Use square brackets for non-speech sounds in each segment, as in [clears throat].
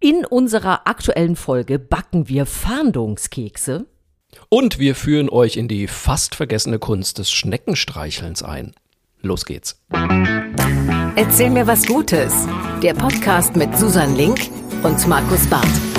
In unserer aktuellen Folge backen wir Fahndungskekse. Und wir führen euch in die fast vergessene Kunst des Schneckenstreichelns ein. Los geht's. Erzähl mir was Gutes. Der Podcast mit Susan Link und Markus Barth.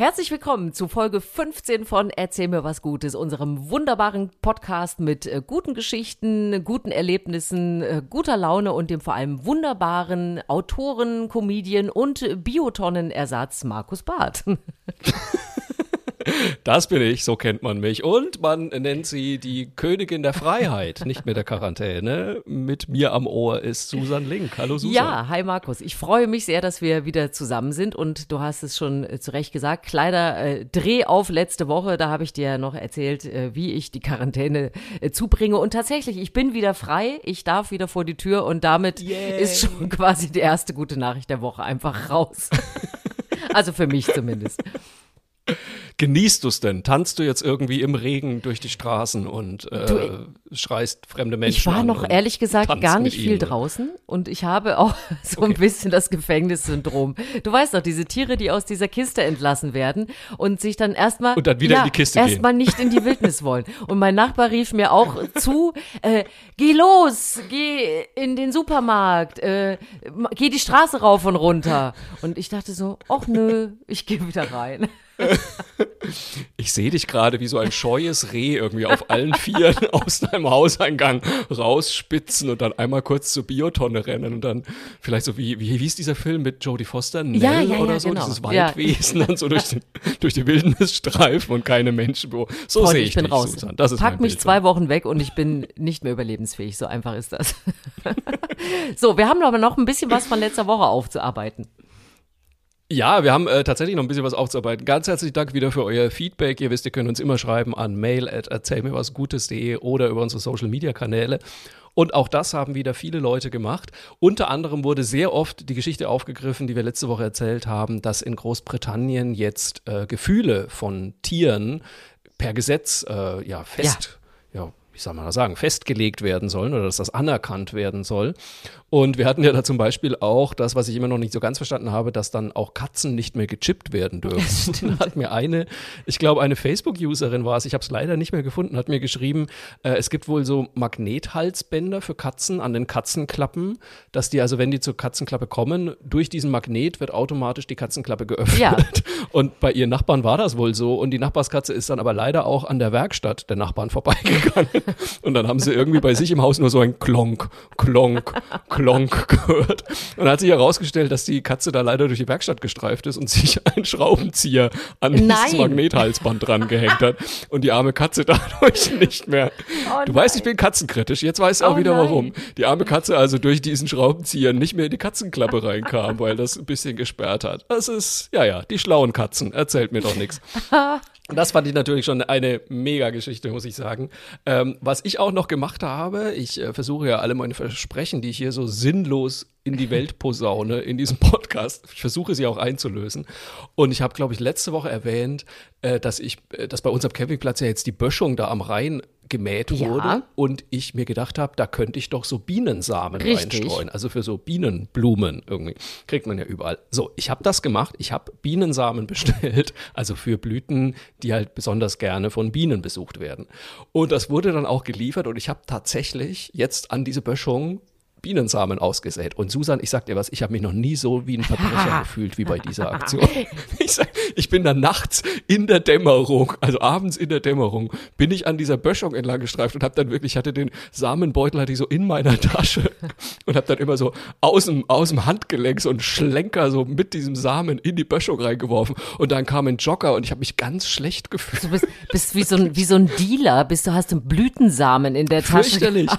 Herzlich willkommen zu Folge 15 von Erzähl mir was Gutes, unserem wunderbaren Podcast mit äh, guten Geschichten, guten Erlebnissen, äh, guter Laune und dem vor allem wunderbaren Autoren, Comedian und Biotonnenersatz Markus Barth. [laughs] Das bin ich, so kennt man mich. Und man nennt sie die Königin der Freiheit, nicht mit der Quarantäne. Mit mir am Ohr ist Susan Link. Hallo Susan. Ja, hi Markus. Ich freue mich sehr, dass wir wieder zusammen sind. Und du hast es schon äh, zu Recht gesagt, kleiner äh, Dreh auf letzte Woche. Da habe ich dir ja noch erzählt, äh, wie ich die Quarantäne äh, zubringe. Und tatsächlich, ich bin wieder frei. Ich darf wieder vor die Tür. Und damit Yay. ist schon quasi die erste gute Nachricht der Woche einfach raus. [laughs] also für mich zumindest. Genießt du es denn? Tanzt du jetzt irgendwie im Regen durch die Straßen und äh, Du, schreist fremde Menschen Ich war noch ehrlich gesagt gar nicht viel ihnen? draußen und ich habe auch [laughs] so ein bisschen das Gefängnissyndrom. Du weißt doch, diese Tiere, die aus dieser Kiste entlassen werden und sich dann erstmal Und dann wieder ja, in die Kiste gehen. erstmal nicht in die Wildnis [laughs] wollen. Und mein Nachbar rief mir auch zu, äh, geh los, geh in den Supermarkt, äh, geh die Straße rauf und runter. Und ich dachte so, ach nö, ich gehe wieder rein. [laughs] Ich sehe dich gerade wie so ein scheues Reh irgendwie auf allen Vieren [laughs] aus deinem Hauseingang rausspitzen und dann einmal kurz zur Biotonne rennen und dann vielleicht so wie, wie hieß dieser Film mit Jodie Foster? Nell Ja, ja, ja, oder so, genau. dieses Ja. Waldwesen dann so durch, [laughs] den, durch die Wildnis streifen und keine Menschen. So sehe ich, ich bin dich, raus. Susan. Das ist Pack mich Bild. zwei Wochen weg und ich bin nicht mehr überlebensfähig. So einfach ist das. so, wir haben aber noch ein bisschen was von letzter Woche aufzuarbeiten. Ja, wir haben äh, tatsächlich noch ein bisschen was aufzuarbeiten. Ganz herzlichen Dank wieder für euer Feedback. Ihr wisst, ihr könnt uns immer schreiben an mail at erzählmirwasgutes.de oder über unsere Social Media Kanäle. Und auch das haben wieder viele Leute gemacht. Unter anderem wurde sehr oft die Geschichte aufgegriffen, die wir letzte Woche erzählt haben, dass in Großbritannien jetzt äh, Gefühle von Tieren per Gesetz äh, ja fest, ja. Wie soll man das sagen, festgelegt werden sollen oder dass das anerkannt werden soll. Und wir hatten ja da zum Beispiel auch das, was ich immer noch nicht so ganz verstanden habe, dass dann auch Katzen nicht mehr gechippt werden dürfen. [laughs] Da hat mir eine, ich glaube eine Facebook-Userin war es, ich habe es leider nicht mehr gefunden, hat mir geschrieben, äh, es gibt wohl so Magnethalsbänder für Katzen an den Katzenklappen, dass die also, wenn die zur Katzenklappe kommen, durch diesen Magnet wird automatisch die Katzenklappe geöffnet. Ja. [laughs] Und bei ihren Nachbarn war das wohl so. Und die Nachbarskatze ist dann aber leider auch an der Werkstatt der Nachbarn vorbeigegangen. [laughs] Und dann haben sie irgendwie bei sich im Haus nur so ein Klonk, Klonk, Klonk gehört. Und dann hat sich herausgestellt, dass die Katze da leider durch die Werkstatt gestreift ist und sich einen Schraubenzieher an dieses Nein. Magnethalsband dran gehängt hat. Und die arme Katze dadurch nicht mehr. Oh du weißt, ich bin katzenkritisch. Jetzt weißt du auch Oh wieder nein. warum. Die arme Katze also durch diesen Schraubenzieher nicht mehr in die Katzenklappe reinkam, weil das ein bisschen gesperrt hat. Das ist, ja, ja, die schlauen Katzen. Erzählt mir doch nichts. [laughs] Das fand ich natürlich schon eine mega Geschichte, muss ich sagen. Ähm, was ich auch noch gemacht habe, ich äh, versuche ja alle meine Versprechen, die ich hier so sinnlos in die Welt posaune in diesem Podcast, ich versuche sie auch einzulösen. Und ich habe, glaube ich, letzte Woche erwähnt, äh, dass ich, äh, dass bei uns am Campingplatz ja jetzt die Böschung da am Rhein gemäht Ja. wurde und ich mir gedacht habe, da könnte ich doch so Bienensamen Richtig. reinstreuen. Also für so Bienenblumen irgendwie. Kriegt man ja überall. So, ich habe das gemacht. Ich habe Bienensamen [laughs] bestellt, also für Blüten, die halt besonders gerne von Bienen besucht werden. Und das wurde dann auch geliefert und ich habe tatsächlich jetzt an diese Böschung Bienensamen ausgesät. Und Susan, ich sag dir was, ich habe mich noch nie so wie ein Verbrecher [laughs] gefühlt wie bei dieser Aktion. [laughs] Ich, sag, ich bin da nachts in der Dämmerung, also abends in der Dämmerung, bin ich an dieser Böschung entlang gestreift und habe dann wirklich, ich hatte den Samenbeutel hatte ich so in meiner Tasche [laughs] und habe dann immer so aus dem, aus dem Handgelenk so einen Schlenker so mit diesem Samen in die Böschung reingeworfen. Und dann kam ein Jogger und ich habe mich ganz schlecht gefühlt. Du bist, bist wie, so ein, wie so ein Dealer, bist du hast einen Blütensamen in der Tasche. Fürchterlich.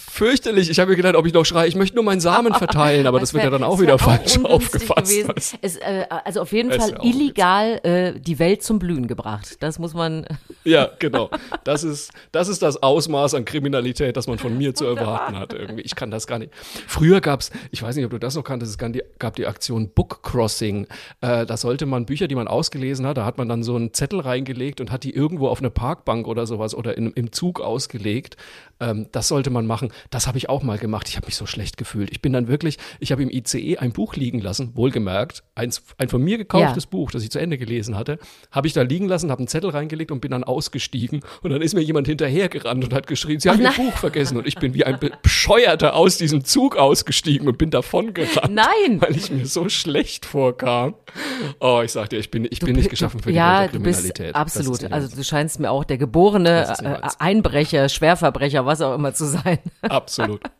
Fürchterlich. Ich habe mir gedacht, ob ich noch schreie, ich möchte nur meinen Samen [laughs] verteilen, aber das wird ja wär- dann auch wär wieder falsch ungünstig aufgefasst. Es, äh, also auf jeden Es Fall wär auch illegal äh, die Welt zum Blühen gebracht. Das muss man. [laughs] Ja, genau. Das ist, das ist das Ausmaß an Kriminalität, das man von mir zu erwarten hat. Irgendwie. Ich kann das gar nicht. Früher gab's, ich weiß nicht, ob du das noch kanntest, es gab die, gab die Aktion Book Crossing. Äh, da sollte man Bücher, die man ausgelesen hat, da hat man dann so einen Zettel reingelegt und hat die irgendwo auf eine Parkbank oder sowas oder in, im Zug ausgelegt. Ähm, das sollte man machen. Sachen, das habe ich auch mal gemacht. Ich habe mich so schlecht gefühlt. Ich bin dann wirklich, ich habe im ICE ein Buch liegen lassen, wohlgemerkt, eins, ein von mir gekauftes Ja. Buch, das ich zu Ende gelesen hatte, habe ich da liegen lassen, habe einen Zettel reingelegt und bin dann ausgestiegen. Und dann ist mir jemand hinterhergerannt und hat geschrien, sie haben ihr Buch vergessen. Und ich bin wie ein Be- Bescheuerter aus diesem Zug ausgestiegen und bin davon gerannt. Nein. Weil ich mir so schlecht vorkam. Oh, ich sag dir, ich bin, ich bin nicht geschaffen für die ja, der du bist Kriminalität. Absolut. Also du scheinst mir auch der geborene äh. Einbrecher, Schwerverbrecher, was auch immer zu sein. Absolut. [laughs]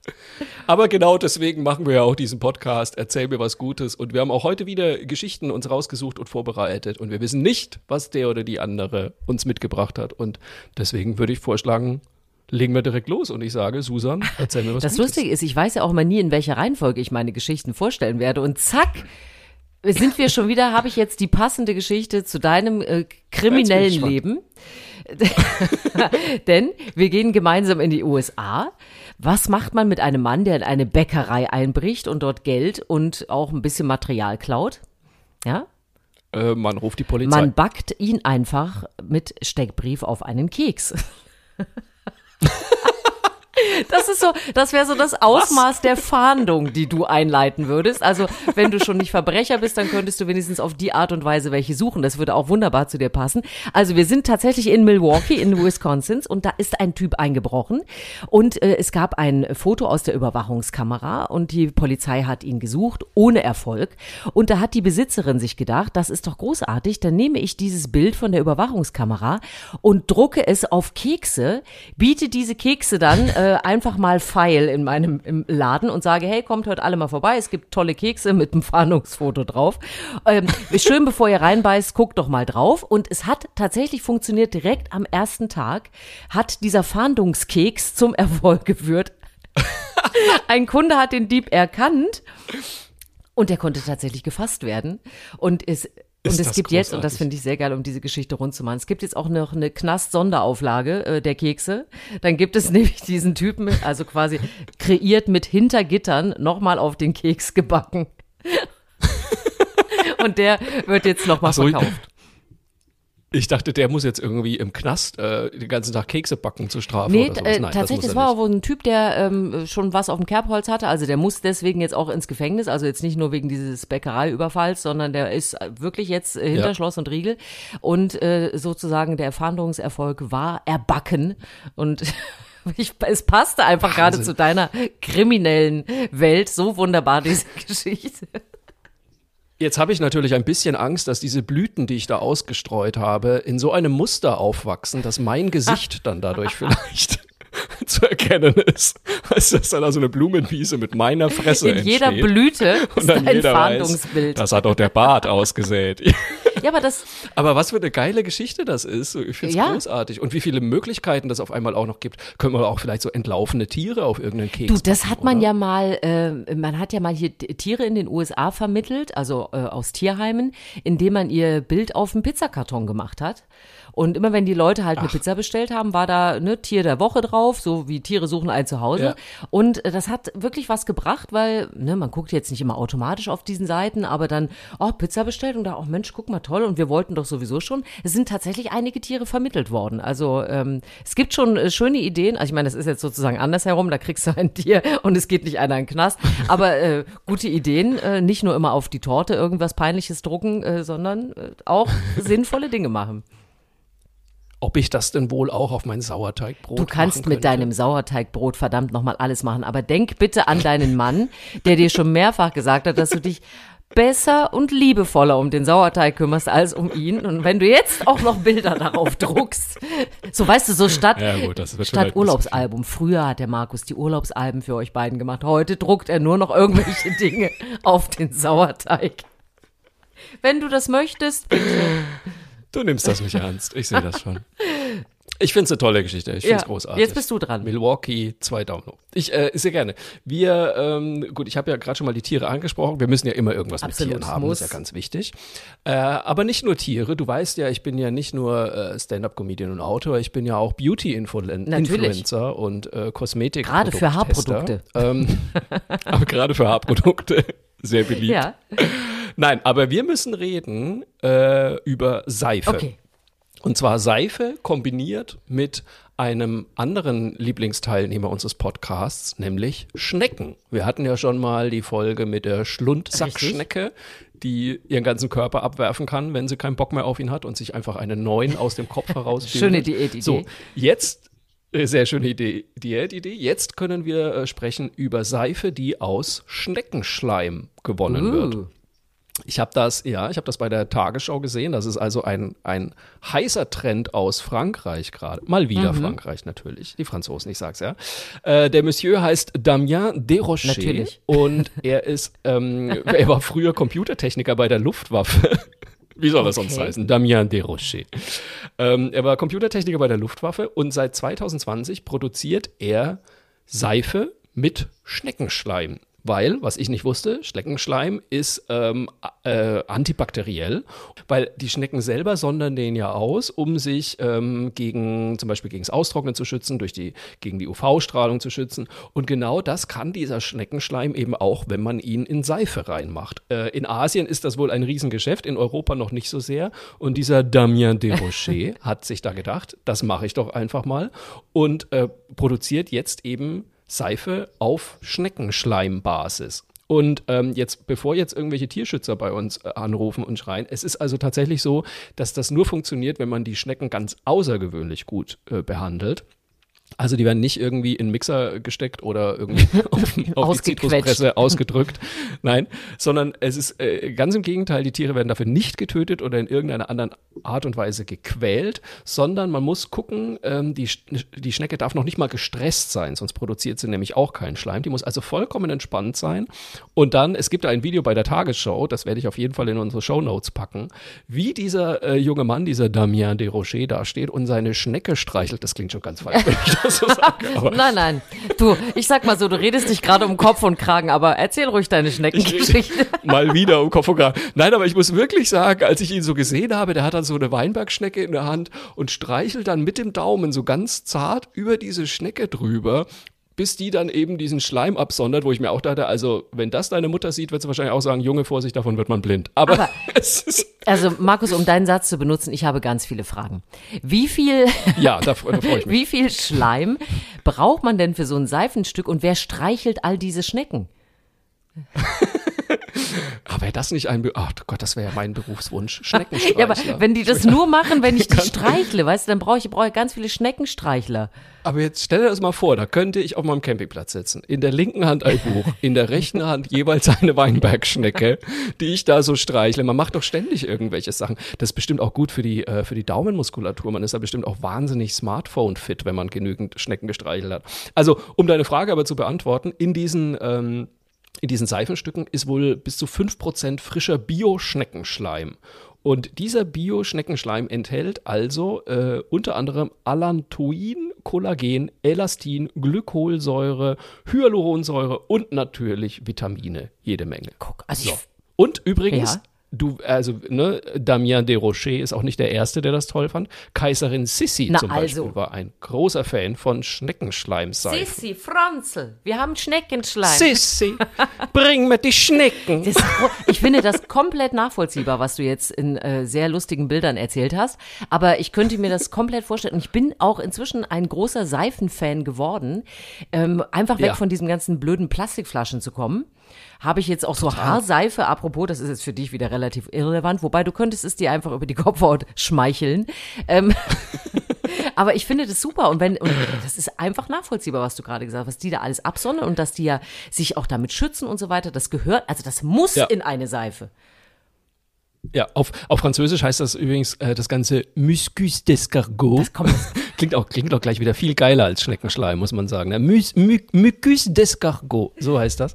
Aber genau deswegen machen wir ja auch diesen Podcast. Erzähl mir was Gutes. Und wir haben auch heute wieder Geschichten uns rausgesucht und vorbereitet. Und wir wissen nicht, was der oder die andere uns mitgebracht hat. Und deswegen würde ich vorschlagen, legen wir direkt los. Und ich sage, Susan, erzähl mir was Das Gutes. Lustige ist, ich weiß ja auch immer nie, in welcher Reihenfolge ich meine Geschichten vorstellen werde. Und zack, sind wir schon wieder, habe ich jetzt die passende Geschichte zu deinem äh, kriminellen Leben. [laughs] Denn wir gehen gemeinsam in die USA. Was macht man mit einem Mann, der in eine Bäckerei einbricht und dort Geld und auch ein bisschen Material klaut? Ja, Äh, man ruft die Polizei. man backt ihn einfach mit Steckbrief auf einen Keks. [laughs] Das ist so, das wäre so das Ausmaß der Fahndung, die du einleiten würdest. Also, wenn du schon nicht Verbrecher bist, dann könntest du wenigstens auf die Art und Weise welche suchen. Das würde auch wunderbar zu dir passen. Also, wir sind tatsächlich in Milwaukee, in Wisconsin, und da ist ein Typ eingebrochen. Und äh, es gab ein Foto aus der Überwachungskamera und die Polizei hat ihn gesucht, ohne Erfolg. Und da hat die Besitzerin sich gedacht, das ist doch großartig, dann nehme ich dieses Bild von der Überwachungskamera und drucke es auf Kekse, biete diese Kekse dann äh, einfach mal feil in meinem im Laden und sage, hey, kommt heute alle mal vorbei, es gibt tolle Kekse mit einem Fahndungsfoto drauf. Ähm, schön, bevor ihr reinbeißt, guckt doch mal drauf. Und es hat tatsächlich funktioniert, direkt am ersten Tag hat dieser Fahndungskeks zum Erfolg geführt. [laughs] Ein Kunde hat den Dieb erkannt und der konnte tatsächlich gefasst werden. Und es, und es gibt jetzt, und das großartig. finde ich sehr geil, um diese Geschichte rund zu machen, es gibt jetzt auch noch eine Knast-Sonderauflage äh, der Kekse. Dann gibt es [laughs] nämlich diesen Typen, also quasi kreiert mit Hintergittern, nochmal auf den Keks gebacken. [laughs] und der wird jetzt nochmal so, verkauft. Ich dachte, der muss jetzt irgendwie im Knast äh, den ganzen Tag Kekse backen zur Strafe Nee, oder äh, Nein, tatsächlich, das das war wohl ein Typ, der ähm, schon was auf dem Kerbholz hatte. Also der muss deswegen jetzt auch ins Gefängnis. Also jetzt nicht nur wegen dieses Bäckereiüberfalls, sondern der ist wirklich jetzt äh, hinter Ja. Schloss und Riegel. Und äh, sozusagen der Fahndungserfolg war erbacken. Und [laughs] ich, es passte einfach gerade Wahnsinn. zu deiner kriminellen Welt so wunderbar, diese [laughs] Geschichte. Jetzt habe ich natürlich ein bisschen Angst, dass diese Blüten, die ich da ausgestreut habe, in so einem Muster aufwachsen, dass mein [laughs] Gesicht dann dadurch vielleicht [laughs] zu erkennen ist. Also, dass dann also eine Blumenwiese mit meiner Fresse In jeder entsteht. Blüte [laughs] Und ist ein jeder weiß, Fahndungsbild. das hat doch der Bart ausgesät. [laughs] Ja, aber das, Aber was für eine geile Geschichte das ist. Ich finde es Ja. großartig. Und wie viele Möglichkeiten das auf einmal auch noch gibt. Können wir auch vielleicht so entlaufene Tiere auf irgendeinen Keks Du, das packen, hat man oder? ja mal, äh, man hat ja mal hier Tiere in den USA vermittelt, also äh, aus Tierheimen, indem man ihr Bild auf einen Pizzakarton gemacht hat. Und immer wenn die Leute halt eine Pizza bestellt haben, war da ne Tier der Woche drauf, so wie Tiere suchen ein Zuhause. Ja. Und äh, das hat wirklich was gebracht, weil ne, man guckt jetzt nicht immer automatisch auf diesen Seiten, aber dann, oh, Pizza bestellt und da, oh Mensch, guck mal toll und wir wollten doch sowieso schon. Es sind tatsächlich einige Tiere vermittelt worden. Also ähm, es gibt schon äh, schöne Ideen. Also ich meine, das ist jetzt sozusagen andersherum, da kriegst du ein Tier und es geht nicht einer in den Knast. [laughs] Aber äh, gute Ideen, äh, nicht nur immer auf die Torte irgendwas Peinliches drucken, äh, sondern äh, auch sinnvolle Dinge machen. Ob ich das denn wohl auch auf mein Sauerteigbrot Du kannst mit deinem Sauerteigbrot verdammt nochmal alles machen, aber denk bitte an deinen Mann, der dir schon mehrfach gesagt hat, dass du dich besser und liebevoller um den Sauerteig kümmerst als um ihn. Und wenn du jetzt auch noch Bilder darauf druckst, so weißt du, so statt, Ja, gut, statt Urlaubsalbum. Früher hat der Markus die Urlaubsalben für euch beiden gemacht. Heute druckt er nur noch irgendwelche Dinge auf den Sauerteig. Wenn du das möchtest, bitte. Du nimmst das nicht ernst. Ich sehe das schon. Ich finde es eine tolle Geschichte. Ich finde es Ja, großartig. jetzt bist du dran. Milwaukee, zwei Daumen hoch. Ich äh, sehr gerne. Wir, ähm, gut, ich habe ja gerade schon mal die Tiere angesprochen. Wir müssen ja immer irgendwas Absolut, mit Tieren haben. muss. Das ist ja ganz wichtig. Äh, aber nicht nur Tiere. Du weißt ja, ich bin ja nicht nur äh, Stand-up-Comedian und Autor. Ich bin ja auch Beauty-Influencer und äh, Kosmetik. Gerade für Haarprodukte. Ähm, [laughs] aber gerade für Haarprodukte. Sehr beliebt. Ja, Nein, aber wir müssen reden äh, über Seife. okay. Und zwar Seife kombiniert mit einem anderen Lieblingsteilnehmer unseres Podcasts, nämlich Schnecken. Wir hatten ja schon mal die Folge mit der Schlundsackschnecke, die ihren ganzen Körper abwerfen kann, wenn sie keinen Bock mehr auf ihn hat und sich einfach einen neuen aus dem Kopf heraus Schöne Diätidee. So, jetzt äh, sehr schöne Idee, Diätidee. Jetzt können wir äh, sprechen über Seife, die aus Schneckenschleim gewonnen Uh. wird. Ich habe das, ja, ich habe das bei der Tagesschau gesehen. Das ist also ein, ein heißer Trend aus Frankreich gerade. Mal wieder Mhm. Frankreich natürlich. Die Franzosen, ich sag's ja. Äh, der Monsieur heißt Damien Desrochers. Natürlich. Und er ist, ähm, [laughs] er war früher Computertechniker bei der Luftwaffe. [laughs] Wie soll das sonst Okay. heißen? Damien Desrochers. Ähm, er war Computertechniker bei der Luftwaffe und seit 2020 produziert er Seife mit Schneckenschleim. Weil, was ich nicht wusste, Schneckenschleim ist ähm, äh, antibakteriell, weil die Schnecken selber sondern den ja aus, um sich ähm, gegen, zum Beispiel gegen das Austrocknen zu schützen, durch die, gegen die UV-Strahlung zu schützen. Und genau das kann dieser Schneckenschleim eben auch, wenn man ihn in Seife reinmacht. Äh, in Asien ist das wohl ein Riesengeschäft, in Europa noch nicht so sehr. Und dieser Damien Desrochers [laughs] hat sich da gedacht, das mache ich doch einfach mal und äh, produziert jetzt eben Seife auf Schneckenschleimbasis. Und ähm, jetzt, bevor jetzt irgendwelche Tierschützer bei uns äh, anrufen und schreien, es ist also tatsächlich so, dass das nur funktioniert, wenn man die Schnecken ganz außergewöhnlich gut äh, behandelt. Also die werden nicht irgendwie in Mixer gesteckt oder irgendwie [laughs] auf, auf die. Zitruspresse ausgedrückt. Nein, sondern es ist äh, ganz im Gegenteil, die Tiere werden dafür nicht getötet oder in irgendeiner anderen Art und Weise gequält, sondern man muss gucken, ähm, die, die Schnecke darf noch nicht mal gestresst sein, sonst produziert sie nämlich auch keinen Schleim. Die muss also vollkommen entspannt sein. Und dann, es gibt ein Video bei der Tagesschau, das werde ich auf jeden Fall in unsere Shownotes packen, wie dieser äh, junge Mann, dieser Damien Desrochers da steht und seine Schnecke streichelt. Das klingt schon ganz falsch, das so sage. Aber Nein, nein. Du, ich sag mal so, du redest dich gerade um Kopf und Kragen, aber erzähl ruhig deine Schneckengeschichte. mal wieder um Kopf und Kragen. Nein, aber ich muss wirklich sagen, als ich ihn so gesehen habe, der hat dann so eine Weinbergschnecke in der Hand und streichelt dann mit dem Daumen so ganz zart über diese Schnecke drüber, bis die dann eben diesen Schleim absondert, wo ich mir auch dachte, also wenn das deine Mutter sieht, wird sie wahrscheinlich auch sagen, Junge, Vorsicht, davon wird man blind. Aber, Aber- [laughs] es ist, Also, Markus, um deinen Satz zu benutzen, ich habe ganz viele Fragen. Wie viel, [laughs] ja, da, da freue ich mich. wie viel Schleim braucht man denn für so ein Seifenstück und wer streichelt all diese Schnecken? [laughs] [laughs] Aber wäre das nicht ein, Be ach Gott, das wäre ja mein Berufswunsch, [laughs] Ja, Schneckenstreichler. aber wenn die das nur machen, wenn [laughs] ich die streichle, weißt du, dann brauche ich, brauche ich ganz viele Schneckenstreichler. Aber jetzt stell dir das mal vor, da könnte ich auf meinem Campingplatz sitzen. In der linken Hand ein Buch, in der rechten Hand jeweils eine Weinbergschnecke, die ich da so streichle. Man macht doch ständig irgendwelche Sachen. Das ist bestimmt auch gut für die, äh, für die Daumenmuskulatur. Man ist da bestimmt auch wahnsinnig Smartphone-fit, wenn man genügend Schnecken gestreichelt hat. Also, um deine Frage aber zu beantworten, in diesen, ähm, in diesen Seifenstücken ist wohl bis zu 5% frischer Bio-Schneckenschleim. Und dieser Bio-Schneckenschleim enthält also äh, unter anderem Allantoin, Kollagen, Elastin, Glykolsäure, Hyaluronsäure und natürlich Vitamine. Jede Menge. Guck, also So. Und übrigens, Ja. Du, also, ne, Damien Desrochers ist auch nicht der Erste, der das toll fand. Kaiserin Sissi Na zum Beispiel also. war ein großer Fan von Schneckenschleimseifen. Sissi, Franzl, wir haben Schneckenschleim. Sissi, bring mir die Schnecken. Das, ich finde das komplett nachvollziehbar, was du jetzt in äh, sehr lustigen Bildern erzählt hast. Aber ich könnte mir das komplett vorstellen. Und ich bin auch inzwischen ein großer Seifenfan geworden. Ähm, einfach weg Ja. von diesen ganzen blöden Plastikflaschen zu kommen. Habe ich jetzt auch so Haarseife, apropos, das ist jetzt für dich wieder relativ irrelevant, wobei du könntest es dir einfach über die Kopfhaut [laughs] schmeicheln. Ähm, [laughs] aber ich finde das super und wenn, und das ist einfach nachvollziehbar, was du gerade gesagt hast, was die da alles absondern und dass die ja sich auch damit schützen und so weiter, das gehört, also das muss Ja. in eine Seife. Ja, auf, auf Französisch heißt das übrigens äh, das ganze Muscus d'escargot. kommt- klingt, auch, klingt auch gleich wieder viel geiler als Schneckenschleim, muss man sagen. Ne? Mucus d'escargot, so heißt das.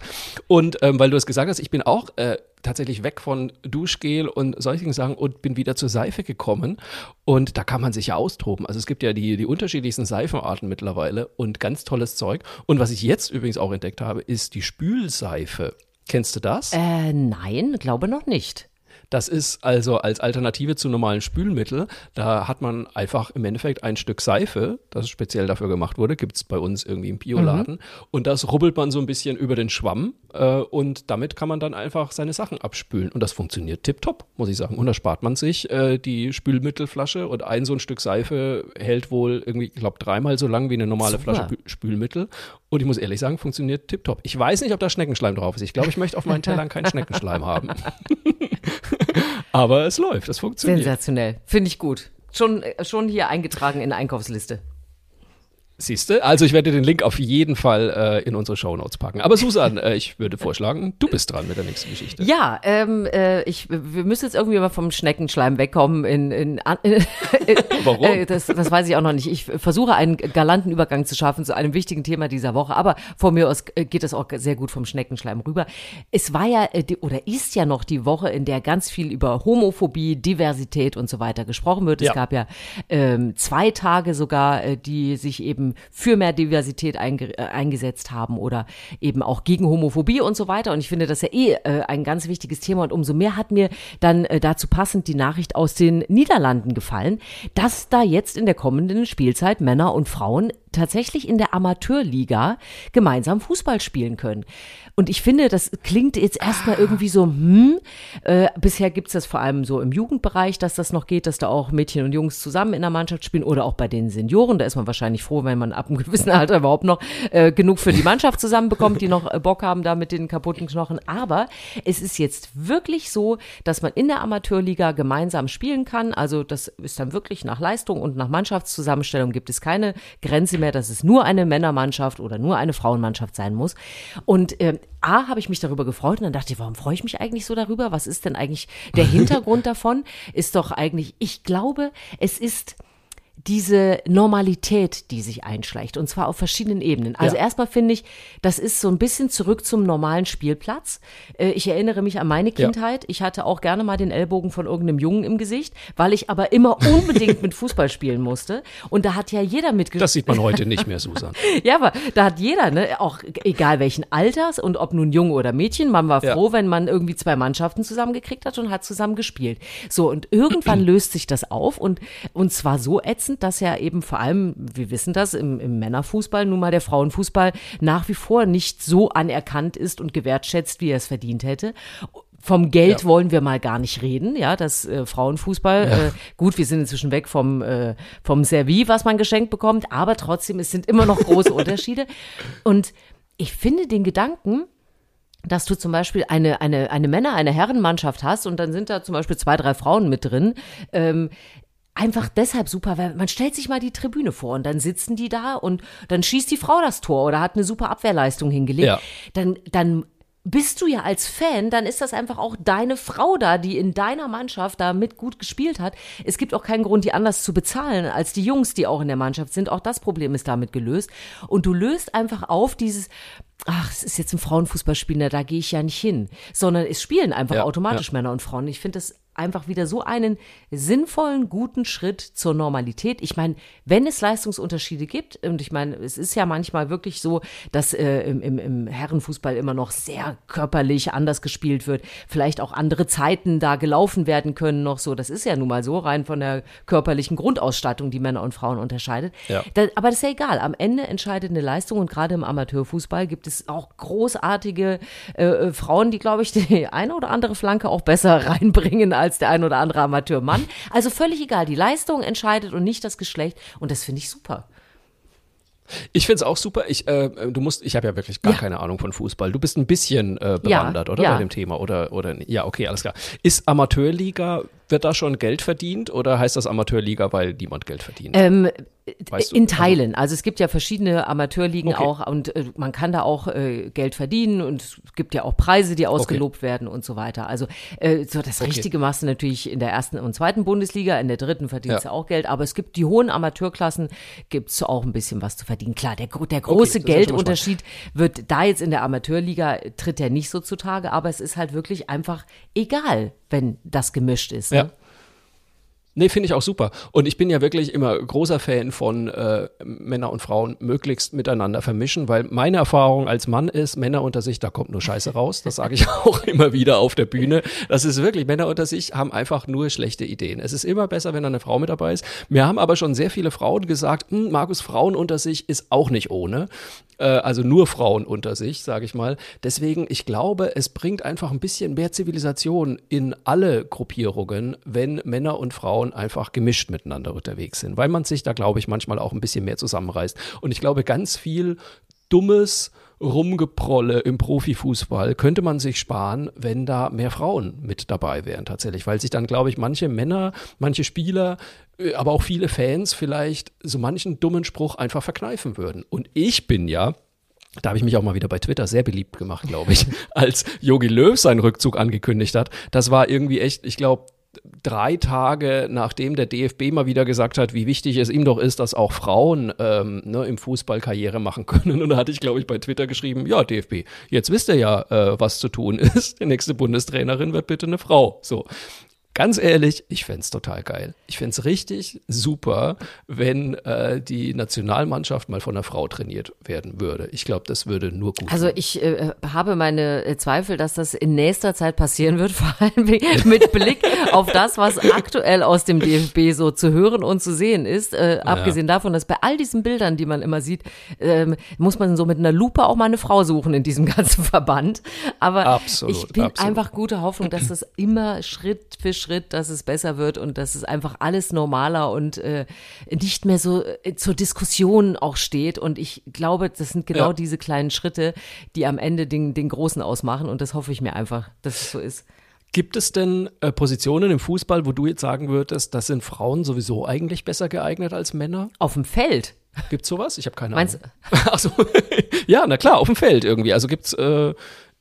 Und ähm, weil du es gesagt hast, ich bin auch äh, tatsächlich weg von Duschgel und solchen Sachen und bin wieder zur Seife gekommen. Und da kann man sich ja austoben. Also es gibt ja die, die unterschiedlichsten Seifenarten mittlerweile und ganz tolles Zeug. Und was ich jetzt übrigens auch entdeckt habe, ist die Spülseife. Kennst du das? Äh, nein, glaube noch nicht. Das ist also als Alternative zu normalen Spülmittel, da hat man einfach im Endeffekt ein Stück Seife, das speziell dafür gemacht wurde, gibt es bei uns irgendwie im Bioladen. Mhm. Und das rubbelt man so ein bisschen über den Schwamm äh, und damit kann man dann einfach seine Sachen abspülen. Und das funktioniert tipptopp, muss ich sagen. Und da spart man sich äh, die Spülmittelflasche und ein so ein Stück Seife hält wohl irgendwie, ich glaube, dreimal so lang wie eine normale Super. Flasche Spülmittel. Und ich muss ehrlich sagen, funktioniert tipptopp. Ich weiß nicht, ob da Schneckenschleim drauf ist. Ich glaube, ich möchte auf meinen [laughs] Tellern keinen Schneckenschleim haben. [laughs] Aber es läuft, es funktioniert. Sensationell. Finde ich gut. Schon, äh, schon hier eingetragen in der Einkaufsliste. Siehst du? Also ich werde den Link auf jeden Fall äh, in unsere Show Notes packen. Aber Susan, äh, ich würde vorschlagen, du bist dran mit der nächsten Geschichte. Ja, ähm, äh, ich, wir müssen jetzt irgendwie mal vom Schneckenschleim wegkommen. In, in, in [laughs] Warum? Äh, das, das weiß ich auch noch nicht. Ich versuche einen galanten Übergang zu schaffen zu einem wichtigen Thema dieser Woche. Aber von mir aus äh, geht es auch sehr gut vom Schneckenschleim rüber. Es war ja äh, oder ist ja noch die Woche, in der ganz viel über Homophobie, Diversität und so weiter gesprochen wird. Es ja. gab ja ähm, zwei Tage sogar, die sich eben für mehr Diversität einge äh, eingesetzt haben oder eben auch gegen Homophobie und so weiter. Und ich finde das ja eh äh, ein ganz wichtiges Thema. Und umso mehr hat mir dann äh, dazu passend die Nachricht aus den Niederlanden gefallen, dass da jetzt in der kommenden Spielzeit Männer und Frauen tatsächlich in der Amateurliga gemeinsam Fußball spielen können. Und ich finde, das klingt jetzt erstmal irgendwie so, hm, äh, bisher gibt's das vor allem so im Jugendbereich, dass das noch geht, dass da auch Mädchen und Jungs zusammen in der Mannschaft spielen oder auch bei den Senioren. Da ist man wahrscheinlich froh, wenn man ab einem gewissen [laughs] Alter überhaupt noch äh, genug für die Mannschaft zusammenbekommt, die noch äh, Bock haben da mit den kaputten Knochen. Aber es ist jetzt wirklich so, dass man in der Amateurliga gemeinsam spielen kann. Also das ist dann wirklich nach Leistung und nach Mannschaftszusammenstellung gibt es keine Grenze mehr, dass es nur eine Männermannschaft oder nur eine Frauenmannschaft sein muss. Und äh, A, habe ich mich darüber gefreut und dann dachte ich, warum freue ich mich eigentlich so darüber? Was ist denn eigentlich der Hintergrund [laughs] davon? Ist doch eigentlich, ich glaube, es ist diese Normalität, die sich einschleicht, und zwar auf verschiedenen Ebenen. Also ja. erstmal finde ich, das ist so ein bisschen zurück zum normalen Spielplatz. Äh, ich erinnere mich an meine Kindheit. Ja. Ich hatte auch gerne mal den Ellbogen von irgendeinem Jungen im Gesicht, weil ich aber immer [laughs] unbedingt mit Fußball spielen musste. Und da hat ja jeder mitgespielt. Das sieht man heute nicht mehr, [laughs] Susan. ja, aber da hat jeder, ne, auch egal welchen Alters und ob nun Junge oder Mädchen, man war froh, ja. wenn man irgendwie zwei Mannschaften zusammengekriegt hat und hat zusammen gespielt. So, und irgendwann [clears throat] löst sich das auf und, und zwar so ätzend, ätzend, dass ja eben vor allem, wir wissen das, im, im Männerfußball nun mal der Frauenfußball nach wie vor nicht so anerkannt ist und gewertschätzt, wie er es verdient hätte. Vom Geld ja. wollen wir mal gar nicht reden, ja, das äh, Frauenfußball, ja. äh, gut, wir sind inzwischen weg vom, äh, vom Servi, was man geschenkt bekommt, aber trotzdem, es sind immer noch große [laughs] Unterschiede. Und ich finde den Gedanken, dass du zum Beispiel eine, eine, eine Männer-, eine Herrenmannschaft hast und dann sind da zum Beispiel zwei, drei Frauen mit drin. Ähm, einfach deshalb super, weil man stellt sich mal die Tribüne vor und dann sitzen die da und dann schießt die Frau das Tor oder hat eine super Abwehrleistung hingelegt. Ja. Dann, dann bist du ja als Fan, dann ist das einfach auch deine Frau da, die in deiner Mannschaft da mit gut gespielt hat. Es gibt auch keinen Grund, die anders zu bezahlen als die Jungs, die auch in der Mannschaft sind. Auch das Problem ist damit gelöst. Und du löst einfach auf dieses, ach, es ist jetzt ein Frauenfußballspiel, da gehe ich ja nicht hin, sondern es spielen einfach ja, automatisch ja. Männer und Frauen. Ich finde das einfach wieder so einen sinnvollen, guten Schritt zur Normalität. Ich meine, wenn es Leistungsunterschiede gibt, und ich meine, es ist ja manchmal wirklich so, dass äh, im, im, im Herrenfußball immer noch sehr körperlich anders gespielt wird, vielleicht auch andere Zeiten da gelaufen werden können noch so. Das ist ja nun mal so, rein von der körperlichen Grundausstattung, die Männer und Frauen unterscheidet. Ja. Da, aber das ist ja egal. Am Ende entscheidet eine Leistung und gerade im Amateurfußball gibt es auch großartige äh, Frauen, die, glaube ich, die eine oder andere Flanke auch besser [laughs] reinbringen als der ein oder andere Amateurmann. Also völlig egal, die Leistung entscheidet und nicht das Geschlecht und das finde ich super. Ich finde es auch super. Ich, äh, du musst, ich habe ja wirklich gar ja. keine Ahnung von Fußball. Du bist ein bisschen äh, bewandert, ja, oder? Ja. Bei dem Thema. Oder, oder ja, okay, alles klar. Ist Amateurliga, wird da schon Geld verdient oder heißt das Amateurliga, weil niemand Geld verdient? Ähm, Weißt du? In Teilen. Also es gibt ja verschiedene Amateurligen okay. auch und äh, man kann da auch äh, Geld verdienen und es gibt ja auch Preise, die ausgelobt okay. werden und so weiter. Also äh, so das okay. Richtige machst du natürlich in der ersten und zweiten Bundesliga, in der dritten verdienst ja. du auch Geld, aber es gibt die hohen Amateurklassen, gibt's auch ein bisschen was zu verdienen. Klar, der, der große Geldunterschied wird da jetzt in der Amateurliga, tritt ja nicht so zutage, aber es ist halt wirklich einfach egal, wenn das gemischt ist. Ne? Ja. Nee, finde ich auch super. Und ich bin ja wirklich immer großer Fan von äh, Männer und Frauen möglichst miteinander vermischen, weil meine Erfahrung als Mann ist, Männer unter sich, da kommt nur Scheiße raus. Das sage ich [laughs] auch immer wieder auf der Bühne. Das ist wirklich, Männer unter sich haben einfach nur schlechte Ideen. Es ist immer besser, wenn eine Frau mit dabei ist. Mir haben aber schon sehr viele Frauen gesagt, hm, Markus, Frauen unter sich ist auch nicht ohne. Äh, also nur Frauen unter sich, sage ich mal. Deswegen, ich glaube, es bringt einfach ein bisschen mehr Zivilisation in alle Gruppierungen, wenn Männer und Frauen einfach gemischt miteinander unterwegs sind, weil man sich da, glaube ich, manchmal auch ein bisschen mehr zusammenreißt. Und ich glaube, ganz viel dummes Rumgeprolle im Profifußball könnte man sich sparen, wenn da mehr Frauen mit dabei wären tatsächlich, weil sich dann, glaube ich, manche Männer, manche Spieler, äh, aber auch viele Fans vielleicht so manchen dummen Spruch einfach verkneifen würden. Und ich bin ja da habe ich mich auch mal wieder bei Twitter sehr beliebt gemacht, glaube ich, [laughs] als Yogi Löw seinen Rückzug angekündigt hat. Das war irgendwie echt, ich glaube, drei Tage nachdem der DFB mal wieder gesagt hat, wie wichtig es ihm doch ist, dass auch Frauen ähm, ne, im Fußball Karriere machen können. Und da hatte ich, glaube ich, bei Twitter geschrieben, ja, DFB, jetzt wisst ihr ja, äh, was zu tun [laughs] ist. Die nächste Bundestrainerin wird bitte eine Frau. So ganz ehrlich, ich fände total geil. Ich fände richtig super, wenn äh, die Nationalmannschaft mal von einer Frau trainiert werden würde. Ich glaube, das würde nur gut. Also ich äh, habe meine äh, Zweifel, dass das in nächster Zeit passieren wird, [laughs] vor allem mit Blick auf das, was aktuell aus dem DFB so zu hören und zu sehen ist. Äh, ja. Abgesehen davon, dass bei all diesen Bildern, die man immer sieht, ähm, muss man so mit einer Lupe auch mal eine Frau suchen in diesem [laughs] ganzen Verband. Aber absolut, ich bin absolut. einfach gute Hoffnung, dass das immer Schritt für Schritt Schritt, dass es besser wird und dass es einfach alles normaler und äh, nicht mehr so äh, zur Diskussion auch steht. Und ich glaube, das sind genau ja. diese kleinen Schritte, die am Ende den, den Großen ausmachen. Und das hoffe ich mir einfach, dass es so ist. Gibt es denn äh, Positionen im Fußball, wo du jetzt sagen würdest, das sind Frauen sowieso eigentlich besser geeignet als Männer? Auf dem Feld. Gibt's sowas? Ich habe keine Meinst Ahnung. [laughs] Achso. [laughs] ja, na klar, auf dem Feld irgendwie. Also gibt's äh,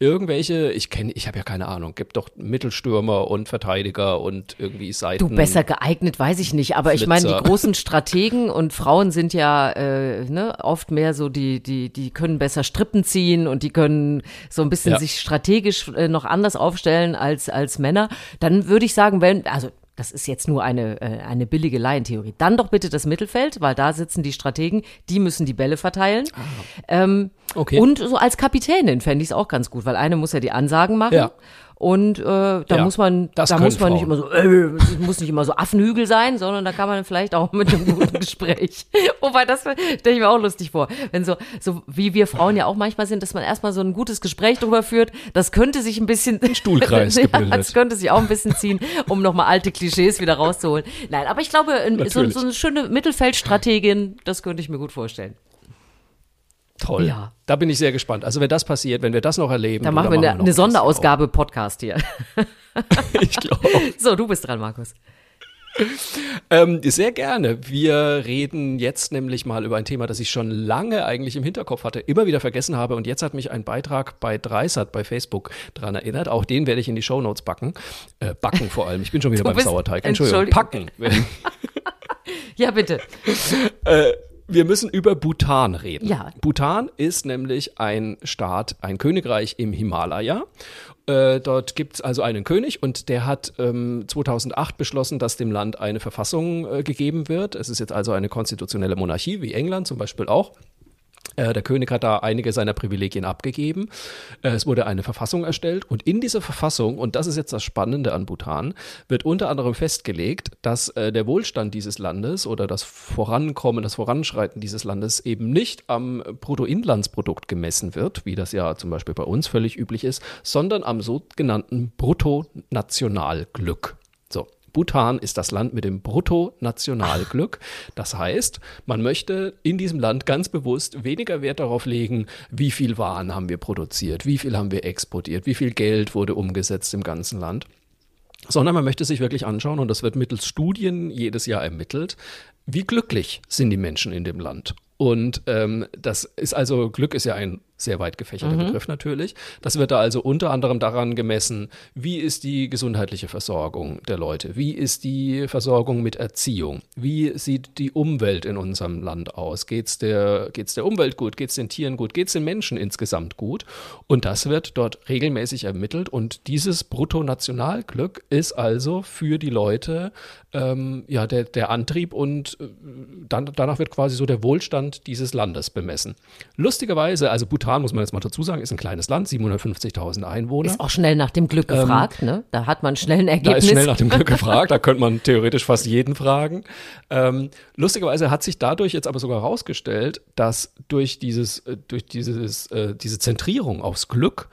irgendwelche, ich kenne, ich habe ja keine Ahnung, gibt doch Mittelstürmer und Verteidiger und irgendwie Seiten. Du besser geeignet, weiß ich nicht, aber Flitzer. ich meine, die großen Strategen und Frauen sind ja äh, ne, oft mehr so, die, die, die können besser Strippen ziehen und die können so ein bisschen ja. sich strategisch äh, noch anders aufstellen als, als Männer. Dann würde ich sagen, wenn, also das ist jetzt nur eine, äh, eine billige Laientheorie. Dann doch bitte das Mittelfeld, weil da sitzen die Strategen, die müssen die Bälle verteilen. Ah. Ähm, okay. Und so als Kapitänin fände ich es auch ganz gut, weil eine muss ja die Ansagen machen. Ja. Und äh, da ja, muss man, da muss man Frauen. nicht immer so, äh, muss nicht immer so Affenhügel sein, sondern da kann man vielleicht auch mit einem guten [laughs] Gespräch. Wobei das stelle ich mir auch lustig vor. Wenn so, so wie wir Frauen ja auch manchmal sind, dass man erstmal so ein gutes Gespräch drüber führt, das könnte sich ein bisschen. Ein Stuhlkreis [laughs] ja, Das könnte sich auch ein bisschen ziehen, um nochmal alte Klischees wieder rauszuholen. Nein, aber ich glaube, so, so eine schöne Mittelfeldstrategin, das könnte ich mir gut vorstellen. Toll. Ja. Da bin ich sehr gespannt. Also wenn das passiert, wenn wir das noch erleben. Dann machen wir eine, eine Sonderausgabe Podcast hier. [laughs] ich glaube. So, du bist dran, Markus. Ähm, sehr gerne. Wir reden jetzt nämlich mal über ein Thema, das ich schon lange eigentlich im Hinterkopf hatte, immer wieder vergessen habe und jetzt hat mich ein Beitrag bei Dreisat bei Facebook daran erinnert. Auch den werde ich in die Shownotes backen. Äh, backen vor allem. Ich bin schon wieder du beim Sauerteig. Entschuldigung. Packen. [laughs] ja, bitte. äh, wir müssen über Bhutan reden. Ja. Bhutan ist nämlich ein Staat, ein Königreich im Himalaya. Äh, dort gibt es also einen König und der hat ähm, 2008 beschlossen, dass dem Land eine Verfassung äh, gegeben wird. Es ist jetzt also eine konstitutionelle Monarchie, wie England zum Beispiel auch. Äh, der König hat da einige seiner Privilegien abgegeben. Äh, es wurde eine Verfassung erstellt und in dieser Verfassung, und das ist jetzt das Spannende an Bhutan, wird unter anderem festgelegt, dass äh, der Wohlstand dieses Landes oder das Vorankommen, das Voranschreiten dieses Landes eben nicht am Bruttoinlandsprodukt gemessen wird, wie das ja zum Beispiel bei uns völlig üblich ist, sondern am sogenannten Bruttonationalglück. Bhutan ist das Land mit dem Bruttonationalglück. Das heißt, man möchte in diesem Land ganz bewusst weniger Wert darauf legen, wie viel Waren haben wir produziert, wie viel haben wir exportiert, wie viel Geld wurde umgesetzt im ganzen Land sondern man möchte sich wirklich anschauen, und das wird mittels Studien jedes Jahr ermittelt, wie glücklich sind die Menschen in dem Land. Und ähm, das ist also, Glück ist ja ein sehr weit gefächerter mhm. Begriff natürlich. Das wird da also unter anderem daran gemessen, wie ist die gesundheitliche Versorgung der Leute, wie ist die Versorgung mit Erziehung, wie sieht die Umwelt in unserem Land aus, geht es der, geht's der Umwelt gut, geht es den Tieren gut, geht es den Menschen insgesamt gut? Und das wird dort regelmäßig ermittelt. Und dieses Bruttonationalglück ist also für die Leute ähm, ja, der, der Antrieb und äh, dann, danach wird quasi so der Wohlstand dieses Landes bemessen. Lustigerweise, also Bhutan, muss man jetzt mal dazu sagen, ist ein kleines Land, 750.000 Einwohner. Ist auch schnell nach dem Glück ähm, gefragt, ähm, ne? Da hat man schnell ein Ergebnis. Da ist schnell nach dem Glück [laughs] gefragt, da könnte man theoretisch fast jeden fragen. Ähm, lustigerweise hat sich dadurch jetzt aber sogar herausgestellt, dass durch dieses, äh, durch dieses, äh, diese Zentrierung aufs Glück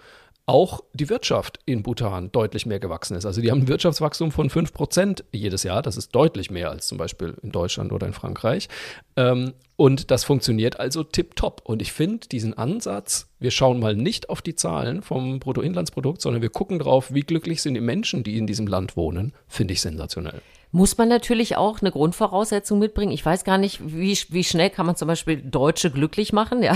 auch die Wirtschaft in Bhutan deutlich mehr gewachsen ist. Also die haben ein Wirtschaftswachstum von 5% jedes Jahr. Das ist deutlich mehr als zum Beispiel in Deutschland oder in Frankreich. Ähm, und das funktioniert also tipptopp. Und ich finde diesen Ansatz, wir schauen mal nicht auf die Zahlen vom Bruttoinlandsprodukt, sondern wir gucken drauf, wie glücklich sind die Menschen, die in diesem Land wohnen, finde ich sensationell. Muss man natürlich auch eine Grundvoraussetzung mitbringen. Ich weiß gar nicht, wie, wie schnell kann man zum Beispiel Deutsche glücklich machen, ja.